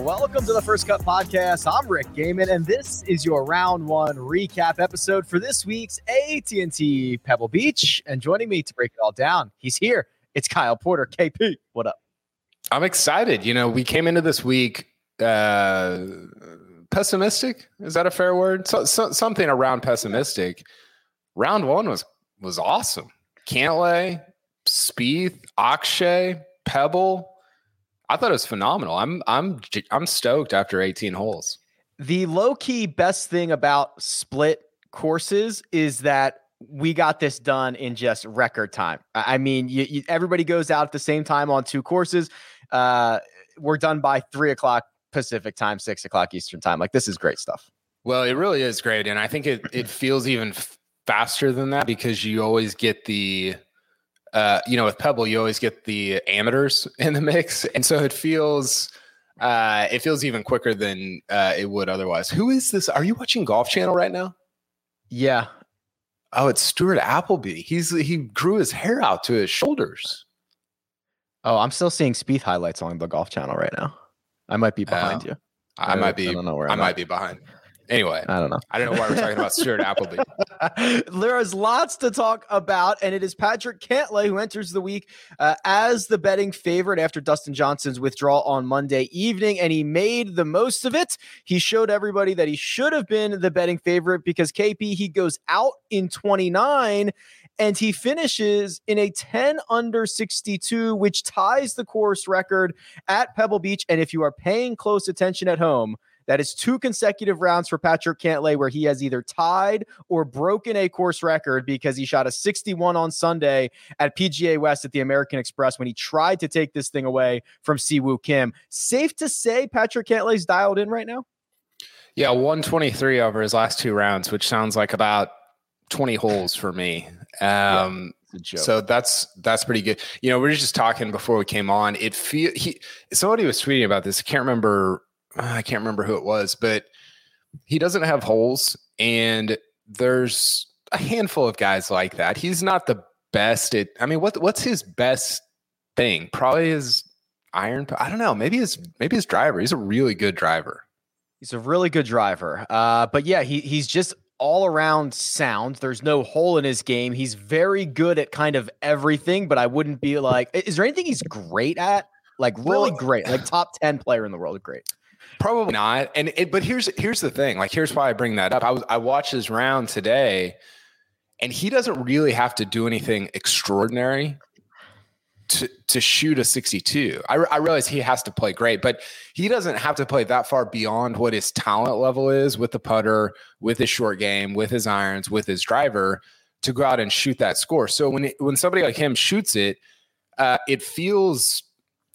Welcome to the First Cut Podcast. I'm Rick Gehman, and this is your round one recap episode for this week's AT&T Pebble Beach. And joining me to break it all down, he's here. It's Kyle Porter. KP, what up? I'm excited. You know, we came into this week uh, pessimistic. Is that a fair word? So, so, something around pessimistic. Round one was was awesome. Cantlay, Spieth, Akshay, Pebble. I thought it was phenomenal. I'm I'm I'm stoked after 18 holes. The low key best thing about split courses is that we got this done in just record time. I mean, you, you, everybody goes out at the same time on two courses. Uh, we're done by three o'clock Pacific time, six o'clock Eastern time. Like this is great stuff. Well, it really is great, and I think it it feels even faster than that because you always get the uh, you know, with Pebble, you always get the amateurs in the mix, and so it feels uh, it feels even quicker than uh, it would otherwise. Who is this? Are you watching Golf Channel right now? Yeah. Oh, it's Stuart Appleby. He's he grew his hair out to his shoulders. Oh, I'm still seeing Spieth highlights on the Golf Channel right now. I might be behind you. I, I might be. I don't know where I might be behind. Anyway, I don't know. I don't know why we're talking about Stuart Appleby. there is lots to talk about, and it is Patrick Cantlay who enters the week uh, as the betting favorite after Dustin Johnson's withdrawal on Monday evening, and he made the most of it. He showed everybody that he should have been the betting favorite because KP he goes out in 29 and he finishes in a 10 under 62, which ties the course record at Pebble Beach. And if you are paying close attention at home, that is two consecutive rounds for Patrick Cantlay where he has either tied or broken a course record because he shot a 61 on Sunday at PGA West at the American Express when he tried to take this thing away from Si Woo Kim. Safe to say Patrick Cantlay's dialed in right now? Yeah, 123 over his last two rounds, which sounds like about 20 holes for me. Um, yeah. So that's that's pretty good. You know, we were just talking before we came on. It feel he somebody was tweeting about this. I can't remember I can't remember who it was, but he doesn't have holes, and there's a handful of guys like that. He's not the best at. I mean, what what's his best thing? Probably his iron. I don't know. Maybe his maybe his driver. He's a really good driver. He's a really good driver. Uh, but yeah, he he's just all around sound. There's no hole in his game. He's very good at kind of everything, but I wouldn't be like, is there anything he's great at? Like really well, great, like top 10 player in the world. Great. Probably not. And it, but here's here's the thing. Like here's why I bring that up. I was I watched his round today, and he doesn't really have to do anything extraordinary to to shoot a 62. I, I realize he has to play great, but he doesn't have to play that far beyond what his talent level is with the putter, with his short game, with his irons, with his driver to go out and shoot that score. So when it, when somebody like him shoots it, uh, it feels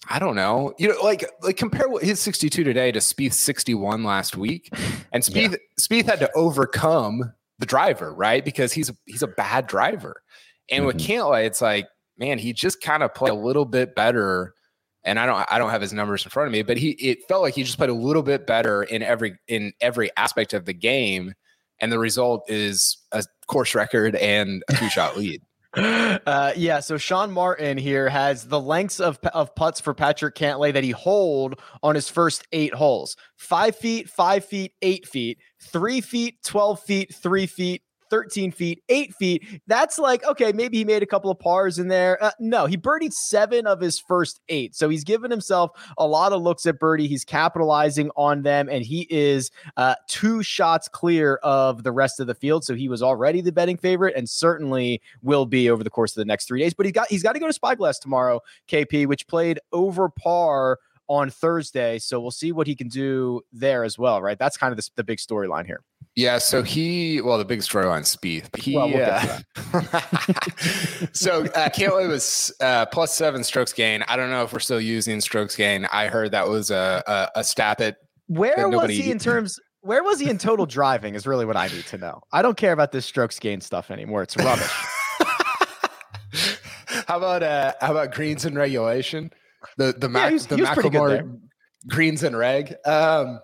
I don't know. You know, like like compare what his 62 today to Spieth's 61 last week. And Spieth yeah. Spieth had to overcome the driver, right? Because he's he's a bad driver. And mm-hmm. with Cantlay, it's like, man, he just kind of played a little bit better. And I don't I don't have his numbers in front of me, but he it felt like he just played a little bit better in every in every aspect of the game. And the result is a course record and a two shot lead. Uh, yeah, so Sean Martin here has the lengths of, of putts for Patrick Cantlay that he hold on his first eight holes. Five feet, five feet, eight feet, three feet, 12 feet, three feet, 13 feet, eight feet. That's like, okay, maybe he made a couple of pars in there. Uh, no, he birdied seven of his first eight. So he's given himself a lot of looks at birdie. He's capitalizing on them, and he is uh, two shots clear of the rest of the field. So he was already the betting favorite and certainly will be over the course of the next three days. But he got he's got to go to Spyglass tomorrow, KP, which played over par on Thursday. So we'll see what he can do there as well, right? That's kind of the, the big storyline here. Yeah, so he well, the big storyline Spieth. He well, we'll uh, so uh, Cantlay was uh, plus seven strokes gain. I don't know if we're still using strokes gain. I heard that was a a, a stat it. Where was he in terms? Where was he in total driving? Is really what I need to know. I don't care about this strokes gain stuff anymore. It's rubbish. how about uh how about greens and regulation? The the yeah, Mac, the Macklemore greens and reg. Um,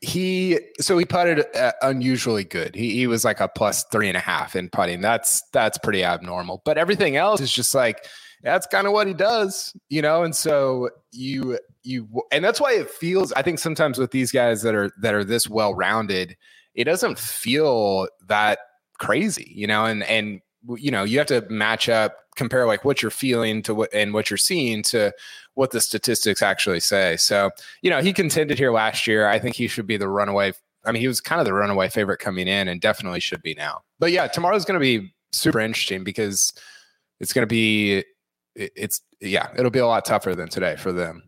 he so he putted uh, unusually good. He he was like a plus three and a half in putting. That's that's pretty abnormal. But everything else is just like that's kind of what he does, you know. And so you you and that's why it feels. I think sometimes with these guys that are that are this well rounded, it doesn't feel that crazy, you know. And and you know you have to match up compare like what you're feeling to what and what you're seeing to what the statistics actually say. So you know he contended here last year. I think he should be the runaway i mean he was kind of the runaway favorite coming in and definitely should be now. But yeah tomorrow's going to be super interesting because it's going to be it's yeah it'll be a lot tougher than today for them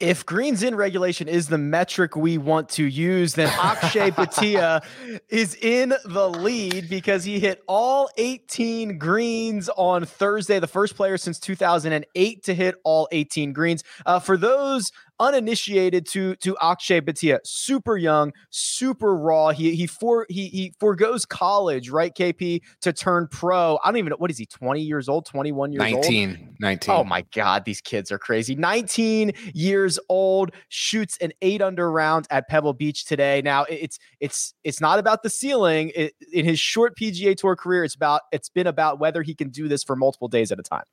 if greens in regulation is the metric we want to use, then Akshay Bhatia is in the lead because he hit all 18 greens on Thursday, the first player since 2008 to hit all 18 greens. Uh, for those uninitiated to to Akshay Bhatia, super young, super raw. He he for he he foregoes college, right? KP to turn pro. I don't even know what is he, 20 years old, 21 years 19, old? 19. Oh my god, these kids are crazy. 19 years old, shoots an 8 under round at Pebble Beach today. Now, it's it's it's not about the ceiling. It, in his short PGA Tour career, it's about it's been about whether he can do this for multiple days at a time.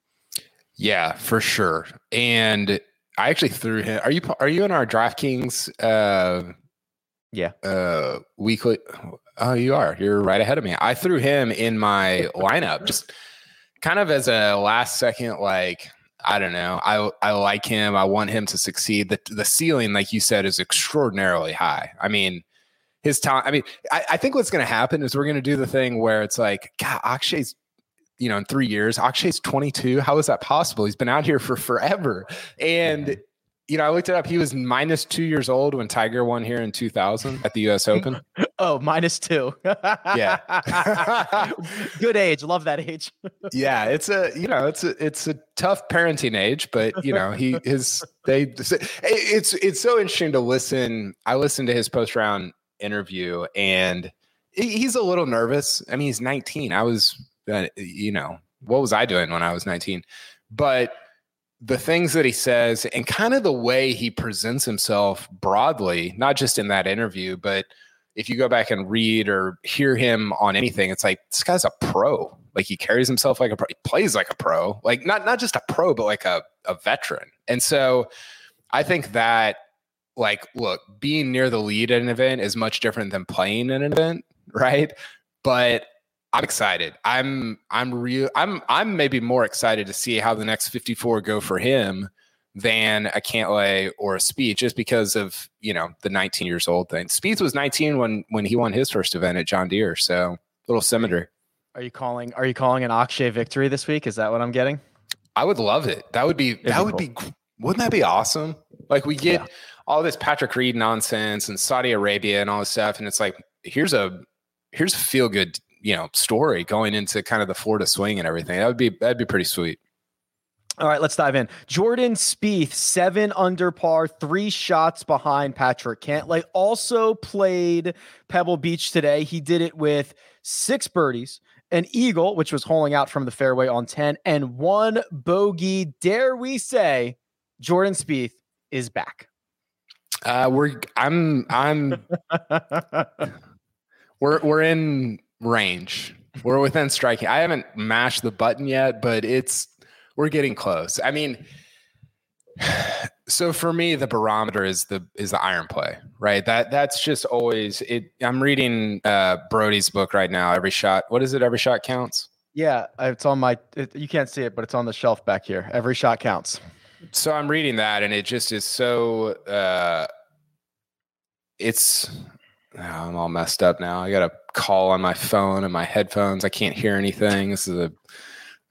Yeah, for sure. And I actually threw him. Are you are you in our DraftKings? Uh, yeah. Uh, weekly. Oh, you are. You're right ahead of me. I threw him in my lineup, just kind of as a last second, like I don't know. I I like him. I want him to succeed. The the ceiling, like you said, is extraordinarily high. I mean, his time. I mean, I, I think what's going to happen is we're going to do the thing where it's like, God, Akshay's you know, in three years. Akshay's 22. How is that possible? He's been out here for forever. And, you know, I looked it up. He was minus two years old when Tiger won here in 2000 at the US Open. oh, minus two. yeah. Good age. Love that age. yeah. It's a, you know, it's a, it's a tough parenting age, but, you know, he, his, they, it's, it's so interesting to listen. I listened to his post round interview and he's a little nervous. I mean, he's 19. I was you know what was i doing when i was 19 but the things that he says and kind of the way he presents himself broadly not just in that interview but if you go back and read or hear him on anything it's like this guy's a pro. Like he carries himself like a pro he plays like a pro. Like not not just a pro but like a, a veteran. And so i think that like look being near the lead at an event is much different than playing in an event right? But I'm excited. I'm I'm real I'm I'm maybe more excited to see how the next 54 go for him than a Cantlay or a Spieth just because of you know the 19 years old thing. Spieth was 19 when when he won his first event at John Deere, so little symmetry. Are you calling? Are you calling an Akshay victory this week? Is that what I'm getting? I would love it. That would be It'd that be would cool. be wouldn't that be awesome? Like we get yeah. all this Patrick Reed nonsense and Saudi Arabia and all this stuff, and it's like here's a here's a feel good you know story going into kind of the Florida swing and everything. That would be that'd be pretty sweet. All right, let's dive in. Jordan Spieth, seven under par, three shots behind Patrick Cantlay. Also played Pebble Beach today. He did it with six birdies, an eagle, which was holing out from the fairway on 10, and one bogey. Dare we say Jordan Spieth is back? Uh, we're I'm I'm we're we're in range. We're within striking. I haven't mashed the button yet, but it's we're getting close. I mean, So for me, the barometer is the is the iron play, right? That that's just always it. I'm reading uh, Broadie's book right now. Every shot, what is it? Every shot counts. Yeah, it's on my. It, you can't see it, but it's on the shelf back here. Every shot counts. So I'm reading that, and it just is so. Uh, it's. I'm all messed up now. I got a call on my phone and my headphones. I can't hear anything. This is a.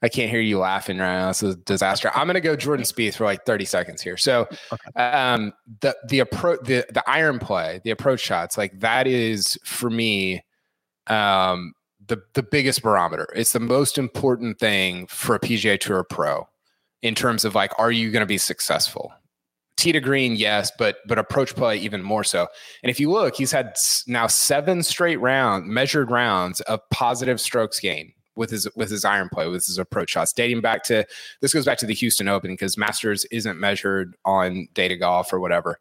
I can't hear you laughing right now. This is a disaster. I'm going to go Jordan Spieth for like 30 seconds here. So, um, the the approach, the the iron play, the approach shots, like that is for me, um, the the biggest barometer. It's the most important thing for a PGA Tour pro in terms of like, are you going to be successful? Tee to green, yes, but but approach play even more so. And if you look, he's had now seven straight round measured rounds of positive strokes gain with his with his iron play, with his approach shots, dating back to this goes back to the Houston Open because Masters isn't measured on data golf or whatever.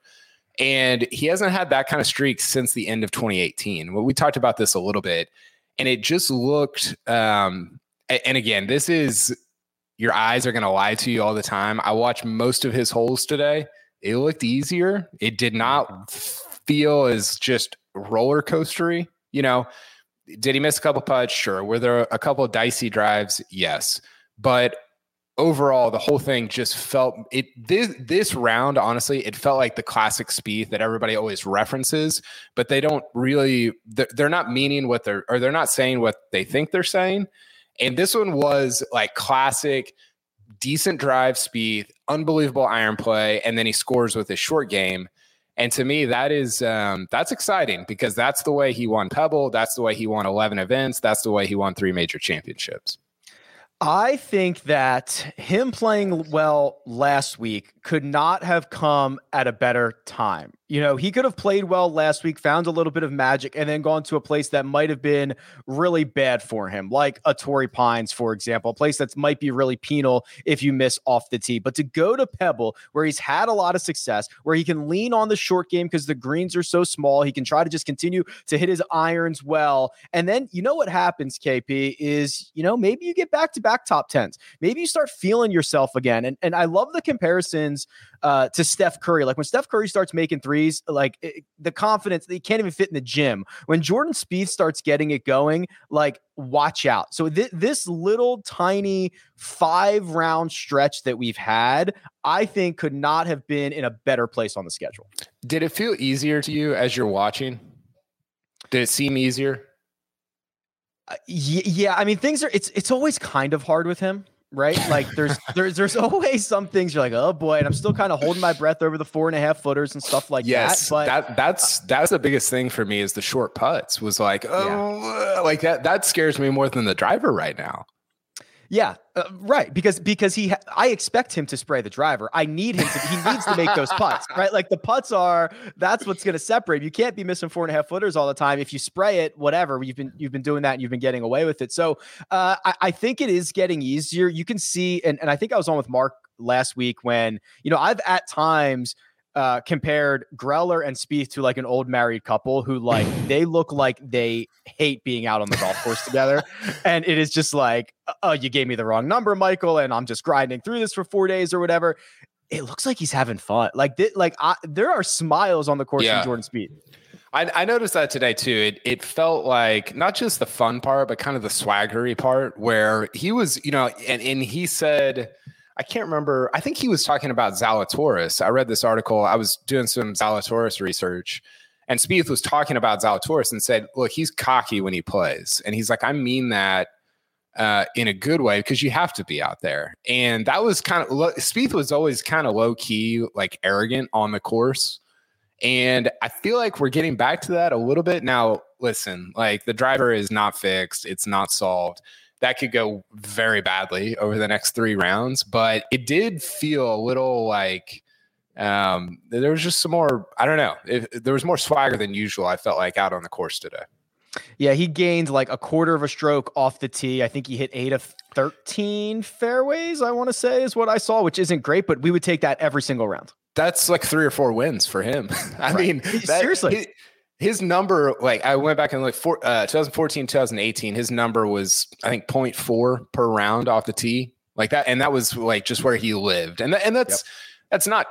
And he hasn't had that kind of streak since the end of 2018. Well, we talked about this a little bit, and it just looked. Um, and again, this is your eyes are going to lie to you all the time. I watched most of his holes today. It looked easier. It did not mm-hmm. feel as just roller coastery. You know, did he miss a couple putts? Sure. Were there a couple dicey drives? Yes. But overall, the whole thing just felt it. This this round, honestly, it felt like the classic Spieth that everybody always references, but they don't really. They're, they're not meaning what they're or they're not saying what they think they're saying. And this one was like classic, decent drive speed, unbelievable iron play, and then he scores with his short game. And to me, that is um, that's exciting because that's the way he won Pebble. That's the way he won eleven events. That's the way he won three major championships. I think that him playing well last week could not have come at a better time. You know, he could have played well last week, found a little bit of magic, and then gone to a place that might have been really bad for him, like a Torrey Pines, for example, a place that might be really penal if you miss off the tee. But to go to Pebble, where he's had a lot of success, where he can lean on the short game because the greens are so small, he can try to just continue to hit his irons well. And then you know what happens, KP, is, you know, maybe you get back to back top tens. Maybe you start feeling yourself again. And, and I love the comparisons uh, to Steph Curry. Like when Steph Curry starts making threes, like it, the confidence they can't even fit in the gym. When Jordan Spieth starts getting it going, like watch out. So th- this little tiny five round stretch that we've had, I think could not have been in a better place on the schedule. Did it feel easier to you as you're watching? Did it seem easier? Uh, yeah, I mean things are it's it's always kind of hard with him right? Like there's there's there's always some things you're like, oh boy, and I'm still kind of holding my breath over the four and a half footers and stuff like yes, that. But that that's that's the biggest thing for me is the short putts was like, oh, yeah. like that that scares me more than the driver right now. Yeah, uh, right. Because because he, ha- I expect him to spray the driver. I need him to. He needs to make those putts, right? Like the putts are. That's what's going to separate. You can't be missing four and a half footers all the time. If you spray it, whatever. You've been you've been doing that and you've been getting away with it. So uh, I, I think it is getting easier. You can see, and and I think I was on with Mark last week when you know I've at times uh, compared Greller and Spieth to like an old married couple who like they look like they hate being out on the golf course together, and it is just like, oh, you gave me the wrong number, Michael, and I'm just grinding through this for four days or whatever. It looks like he's having fun. Like, th- like I, there are smiles on the course yeah. from Jordan Spieth. I, I, noticed that today too. It it felt like not just the fun part, but kind of the swaggery part where he was, you know, and and he said I can't remember. I think he was talking about Zalatoris. I read this article. I was doing some Zalatoris research, and Spieth was talking about Zalatoris and said, "Look, he's cocky when he plays," and he's like, "I mean that." Uh, in a good way because you have to be out there, and that was kind of Spieth was always kind of low key, like arrogant on the course, and I feel like we're getting back to that a little bit now. Listen, like the driver is not fixed; it's not solved that could go very badly over the next three rounds. But it did feel a little like um, there was just some more. I don't know. If, there was more swagger than usual. I felt like out on the course today. Yeah, he gained like a quarter of a stroke off the tee. I think he hit eight of 13 fairways, I want to say, is what I saw, which isn't great, but we would take that every single round. That's like three or four wins for him. I right. mean, that, seriously. He, his number, like I went back and like for, uh, 2014, 2018, his number was I think 0.4 per round off the tee, like that, and that was like just where he lived, and th- and that's yep. that's not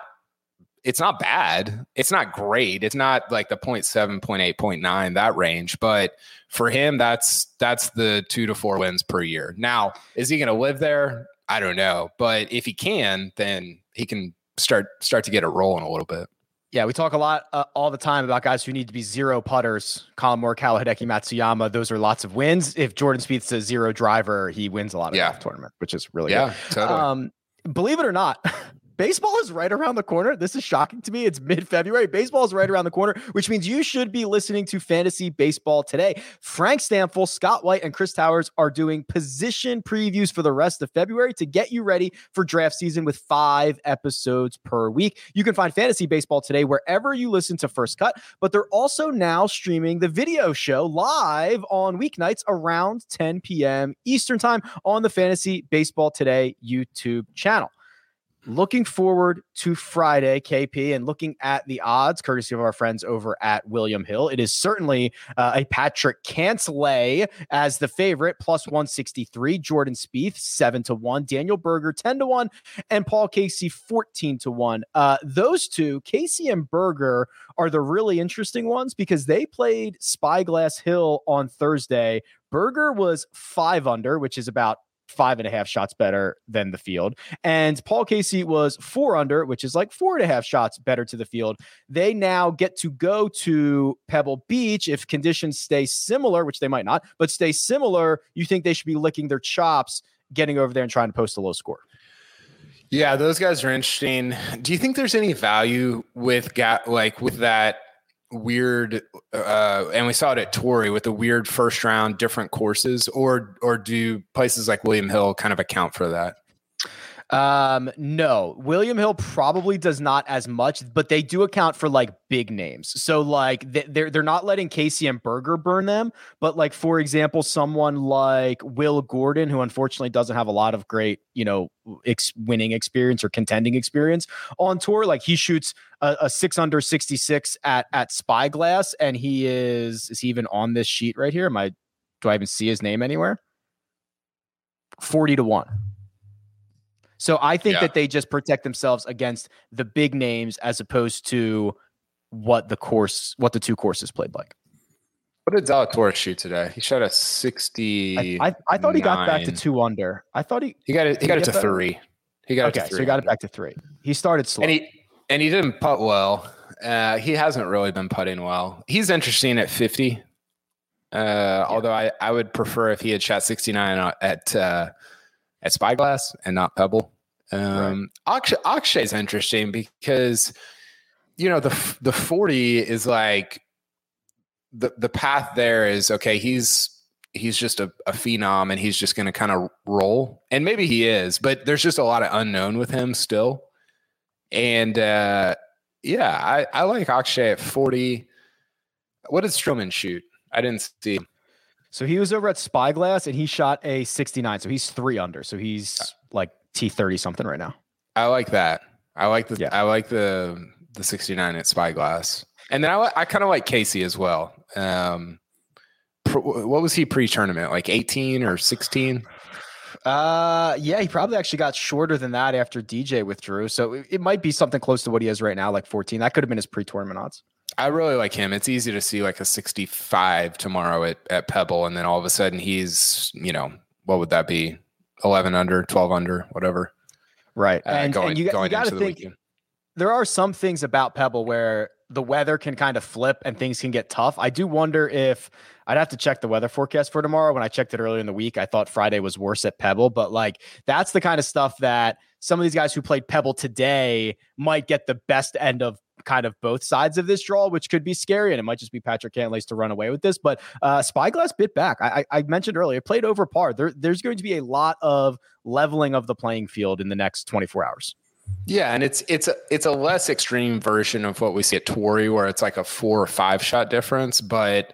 it's not bad. It's not great. It's not like the 0.7, 0.8, 0.9, that range. But for him, that's that's the two to four wins per year. Now, is he going to live there? I don't know. But if he can, then he can start start to get it rolling a little bit. Yeah, we talk a lot uh, all the time about guys who need to be zero putters. Collin Morikawa, Hideki Matsuyama, those are lots of wins. If Jordan Spieth's a zero driver, he wins a lot of Yeah. golf tournament, which is really Yeah, good. totally. Um, believe it or not, baseball is right around the corner. This is shocking to me. It's mid February. Baseball is right around the corner, which means you should be listening to Fantasy Baseball today. Frank Stampfel, Scott White, and Chris Towers are doing position previews for the rest of February to get you ready for draft season with five episodes per week. You can find Fantasy Baseball today wherever you listen to First Cut, but they're also now streaming the video show live on weeknights around 10 p.m. Eastern Time on the Fantasy Baseball Today YouTube channel. Looking forward to Friday, KP, and looking at the odds, courtesy of our friends over at William Hill. It is certainly uh, a Patrick Cantlay as the favorite, plus 163. Jordan Spieth, 7 to 1. Daniel Berger, 10 to 1. And Paul Casey, 14 to 1. Uh, those two, Casey and Berger, are the really interesting ones because they played Spyglass Hill on Thursday. Berger was five under, which is about five and a half shots better than the field. And Paul Casey was four under, which is like four and a half shots better to the field. They now get to go to Pebble Beach if conditions stay similar, which they might not, but stay similar. You think they should be licking their chops, getting over there and trying to post a low score. Yeah, those guys are interesting. Do you think there's any value with ga- like with that weird uh and we saw it at Torrey with the weird first round different courses or or do places like William Hill kind of account for that? Um, no, William Hill probably does not as much, but they do account for like big names. So like they're they're not letting Casey and Berger burn them, but like for example, someone like Will Gordon, who unfortunately doesn't have a lot of great you know ex- winning experience or contending experience on tour, like he shoots a, a six under sixty six at at Spyglass, and he is is he even on this sheet right here? Am I do I even see his name anywhere? Forty to one. So I think Yeah. that they just protect themselves against the big names as opposed to what the course, what the two courses played like. What did Zalatoris shoot today? He shot a 60 I, I, I thought he got back to two under. I thought he He got it he got it to better? 3. He got it okay, to 3. so he got it back to three. He started slow. And he and he didn't putt well. Uh, he hasn't really been putting well. He's interesting at 50. Uh, although I, I would prefer if he had shot 69 at uh, at Spyglass and not Pebble. Um, Akshay, Akshay is interesting because you know the the 40 is like the the path there is okay. He's he's just a, a phenom and he's just going to kind of roll and maybe he is, but there's just a lot of unknown with him still. And uh, yeah, I, I like Akshay at 40. What did Streelman shoot? I didn't see. so he was over at Spyglass and he shot a 69. So he's three under. So he's like T30 something right now. I like that. I like the Yeah. I like the the 69 at Spyglass. And then I, I kind of like Casey as well. Um, pr- what was he pre-tournament? Like 18 or 16? Uh, yeah, he probably actually got shorter than that after DJ withdrew. So it, it might be something close to what he is right now, like 14. That could have been his pre-tournament odds. I really like him. It's easy to see like a 65 tomorrow at, at Pebble, and then all of a sudden he's, you know, what would that be? 11 under, 12 under, whatever. Right. Uh, and, going and you, got- you got to into the think weekend. there are some things about Pebble where the weather can kind of flip and things can get tough. I do wonder if I'd have to check the weather forecast for tomorrow. When I checked it earlier in the week, I thought Friday was worse at Pebble, but like that's the kind of stuff that some of these guys who played Pebble today might get the best end of kind of both sides of this draw, which could be scary. And it might just be Patrick Cantlay's to run away with this. But uh, Spyglass bit back. I, I mentioned earlier, played over par. There, there's going to be a lot of leveling of the playing field in the next 24 hours. Yeah, and it's it's a it's a less extreme version of what we see at Torrey, where it's like a four or five shot difference, but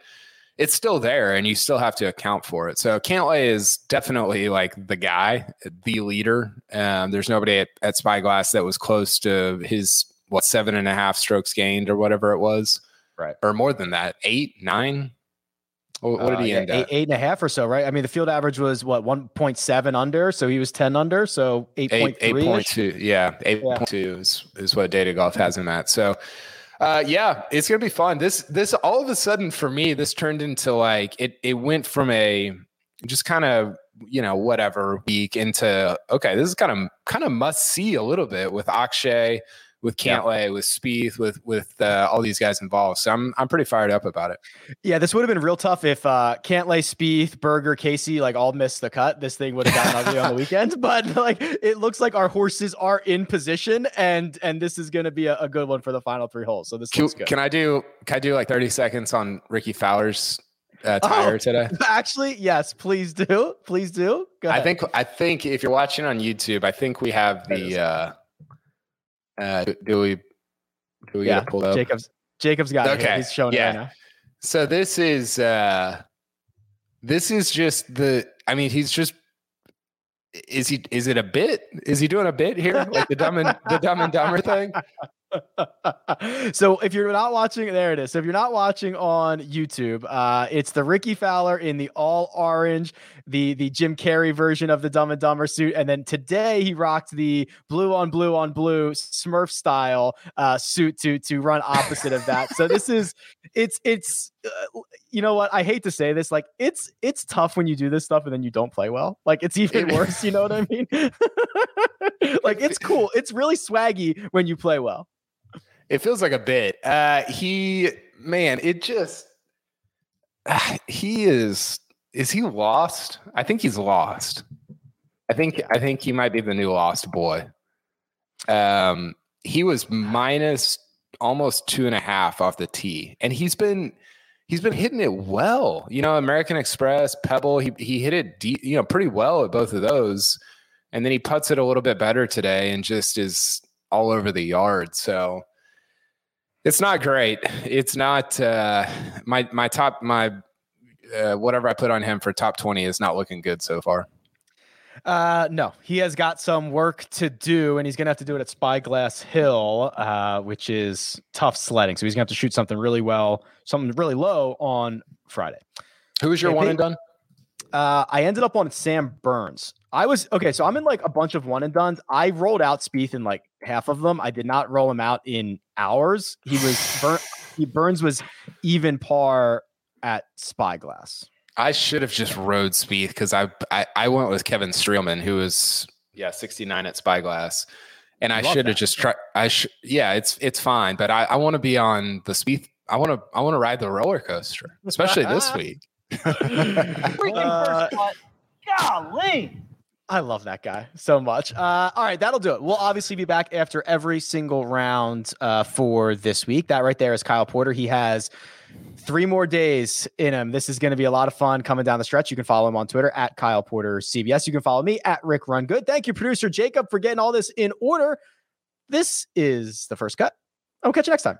it's still there, and you still have to account for it. So Cantlay is definitely like the guy, the leader. Um, there's nobody at, at Spyglass that was close to his what seven and a half strokes gained or whatever it was, Right. Or more than that, eight, nine. What, what did he uh, end yeah, eight, eight and a half or so, right? I mean, the field average was what one point seven under, so he was ten under, so eight point Eight point two. Yeah, eight point two is is what Data Golf has him at. So. Uh, yeah, it's gonna be fun. This this all of a sudden for me, this turned into like it. It went from a just kind of you know whatever week into okay, this is kind of kind of must see a little bit with Akshay, with Yeah. Cantlay, with Spieth, with with uh, all these guys involved. So I'm I'm pretty fired up about it. Yeah, this would have been real tough if uh Cantlay, Spieth, Berger, Casey like all missed the cut. This thing would have gotten ugly on the weekend. But like it looks like our horses are in position and and this is gonna be a, a good one for the final three holes. So this Can, looks good. can I do can I do like 30 seconds on Rickie Fowler's uh, Oh. tire today? Actually, yes, please do. Please do. Go I think I think if you're watching on YouTube, I think we have There it is. the uh uh do- we do we yeah, get it pulled up? Jacobs Jacobs got it. Okay, He's showing yeah. it right now. So this is uh this is just the I mean he's just is he is it a bit? Is he doing a bit here? Like the dumb and the dumb and dumber thing? so if you're not watching, there it is. So if you're not watching on YouTube, uh, it's the Rickie Fowler in the all orange, the the Jim Carrey version of the Dumb and Dumber suit, and then today he rocked the blue on blue on blue Smurf style uh, suit to to run opposite of that. So this is it's it's uh, you know what I hate to say this, like it's it's tough when you do this stuff and then you don't play well. Like it's even worse. You know what I mean? like it's cool. It's really swaggy when you play well. It feels like a bit. Uh he man, it just he is is he lost? I think he's lost. I think I think he might be the new lost boy. Um he was minus almost two and a half off the tee. And he's been he's been hitting it well. You know, American Express, Pebble, he he hit it deep, you know, pretty well at both of those. And then he puts it a little bit better today and just is all over the yard. So it's not great. It's not uh, my my top my uh, whatever I put on him for top twenty is not looking good so far. Uh, no, he has got some work to do, and he's gonna have to do it at Spyglass Hill, uh, which is tough sledding. So he's gonna have to shoot something really well, something really low on Friday. Who is your one they- and done? Uh, I ended up on Sam Burns. I was okay, so I'm in like a bunch of one and dones. I rolled out Spieth in like half of them. I did not roll him out in hours. He was burn. He Burns was even par at Spyglass. I should have just rode Spieth because I, I I went with Kevin Streelman who was yeah sixty nine at Spyglass, and I Love should have just tried. I should yeah it's it's fine, but I I want to be on the Spieth. I want to I want to ride the roller coaster, especially this week. Freaking Uh, first cut. Golly. I love that guy so much. Uh, all right, that'll do it. We'll obviously be back after every single round uh, for this week. That right there is Kyle Porter. He has three more days in him. This is going to be a lot of fun coming down the stretch. You can follow him on Twitter at Kyle Porter CBS. You can follow me at Rick Run Good. Thank you, producer Jacob, for getting all this in order. This is the first cut. I'll catch you next time.